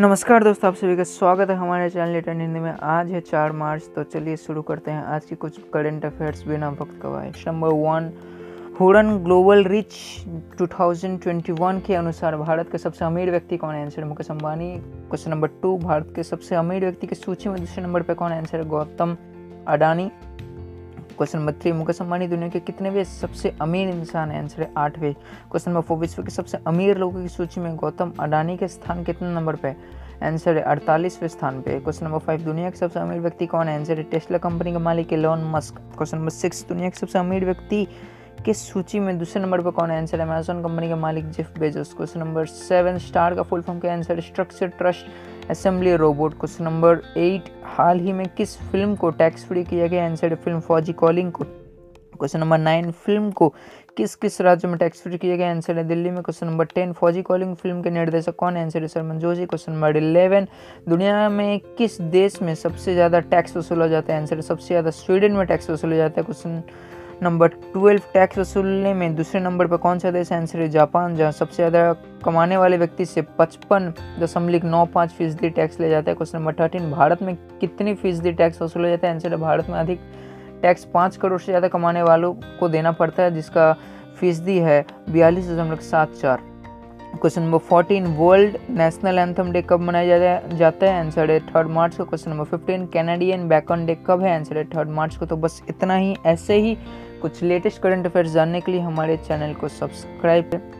नमस्कार दोस्तों, आप सभी का स्वागत है हमारे चैनल लेटर हिंदी में। आज है चार मार्च तो चलिए शुरू करते हैं। आज की कुछ करंट अफेयर्स बिना वक्त गवाए। Number one Hurun global rich 2021 के अनुसार भारत के सबसे अमीर व्यक्ति कौन है? Answer Mukesh Ambani. Question number two Bharat के सबसे अमीर व्यक्ति की सूची में दूसरे नंबर पर कौन आंसर है Gautam Adani. Question number three, Mukesh Ambani, दुनिया के कितने वे सबसे अमीर इंसान है? आंसर है आठवें क्वेश्चन नंबर फोर विश्व के सबसे अमीर लोगों की सूची में गौतम अडानी के स्थान कितने नंबर पे? आंसर है अड़तालीसवें स्थान पे। क्वेश्चन नंबर फाइव दुनिया के सबसे अमीर व्यक्ति कौन है? आंसर है टेस्ला कंपनी का मालिक Elon Musk question number six दुनिया के सबसे अमीर व्यक्ति किस सूची में दूसरे नंबर पर कौन है? आंसर अमेजोन कंपनी के मालिक Jeff Bezos question number seven star का फुल फॉर्म का answer structure trust assembly robot question number eight हाल ही में किस फ़िल्म को टैक्स फ्री किया गया? आंसर है फ़िल्म फौजी कॉलिंग को। क्वेश्चन नंबर नाइन फ़िल्म को किस किस राज्य में टैक्स फ्री किया गया? आंसर है दिल्ली में question number ten Fauji calling film के निर्देशक कौन? है आंसर है Sharman Joshi question number eleven दुनिया में किस देश में सबसे ज़्यादा टैक्स वसूला जाता है? आंसर सबसे ज़्यादा स्वीडन में टैक्स वसूला जाता है। क्वेश्चन नंबर ट्वेल्व टैक्स वसूलने में दूसरे नंबर पर कौन सा देश आंसर है जापान, जहाँ सबसे ज़्यादा कमाने वाले व्यक्ति से पचपन दशमलव नौ पाँच फ़ीसदी टैक्स ले जाता है। क्वेश्चन नंबर थर्टीन, भारत में कितनी फ़ीसदी टैक्स वसूला जाता है? आंसर है भारत में अधिक टैक्स पाँच करोड़ से ज़्यादा कमाने वालों को देना पड़ता है, जिसका फ़ीसदी है बयालीस दशमलव सात चार। Question number fourteen, world national anthem day कब मनाया जाता है? आंसर है थर्ड मार्च को। Question number fifteen, Canadian bacon day कब है? आंसर है थर्ड मार्च को। तो बस इतना ही, ऐसे ही कुछ लेटेस्ट करंट अफेयर्स जानने के लिए हमारे चैनल को सब्सक्राइब करें।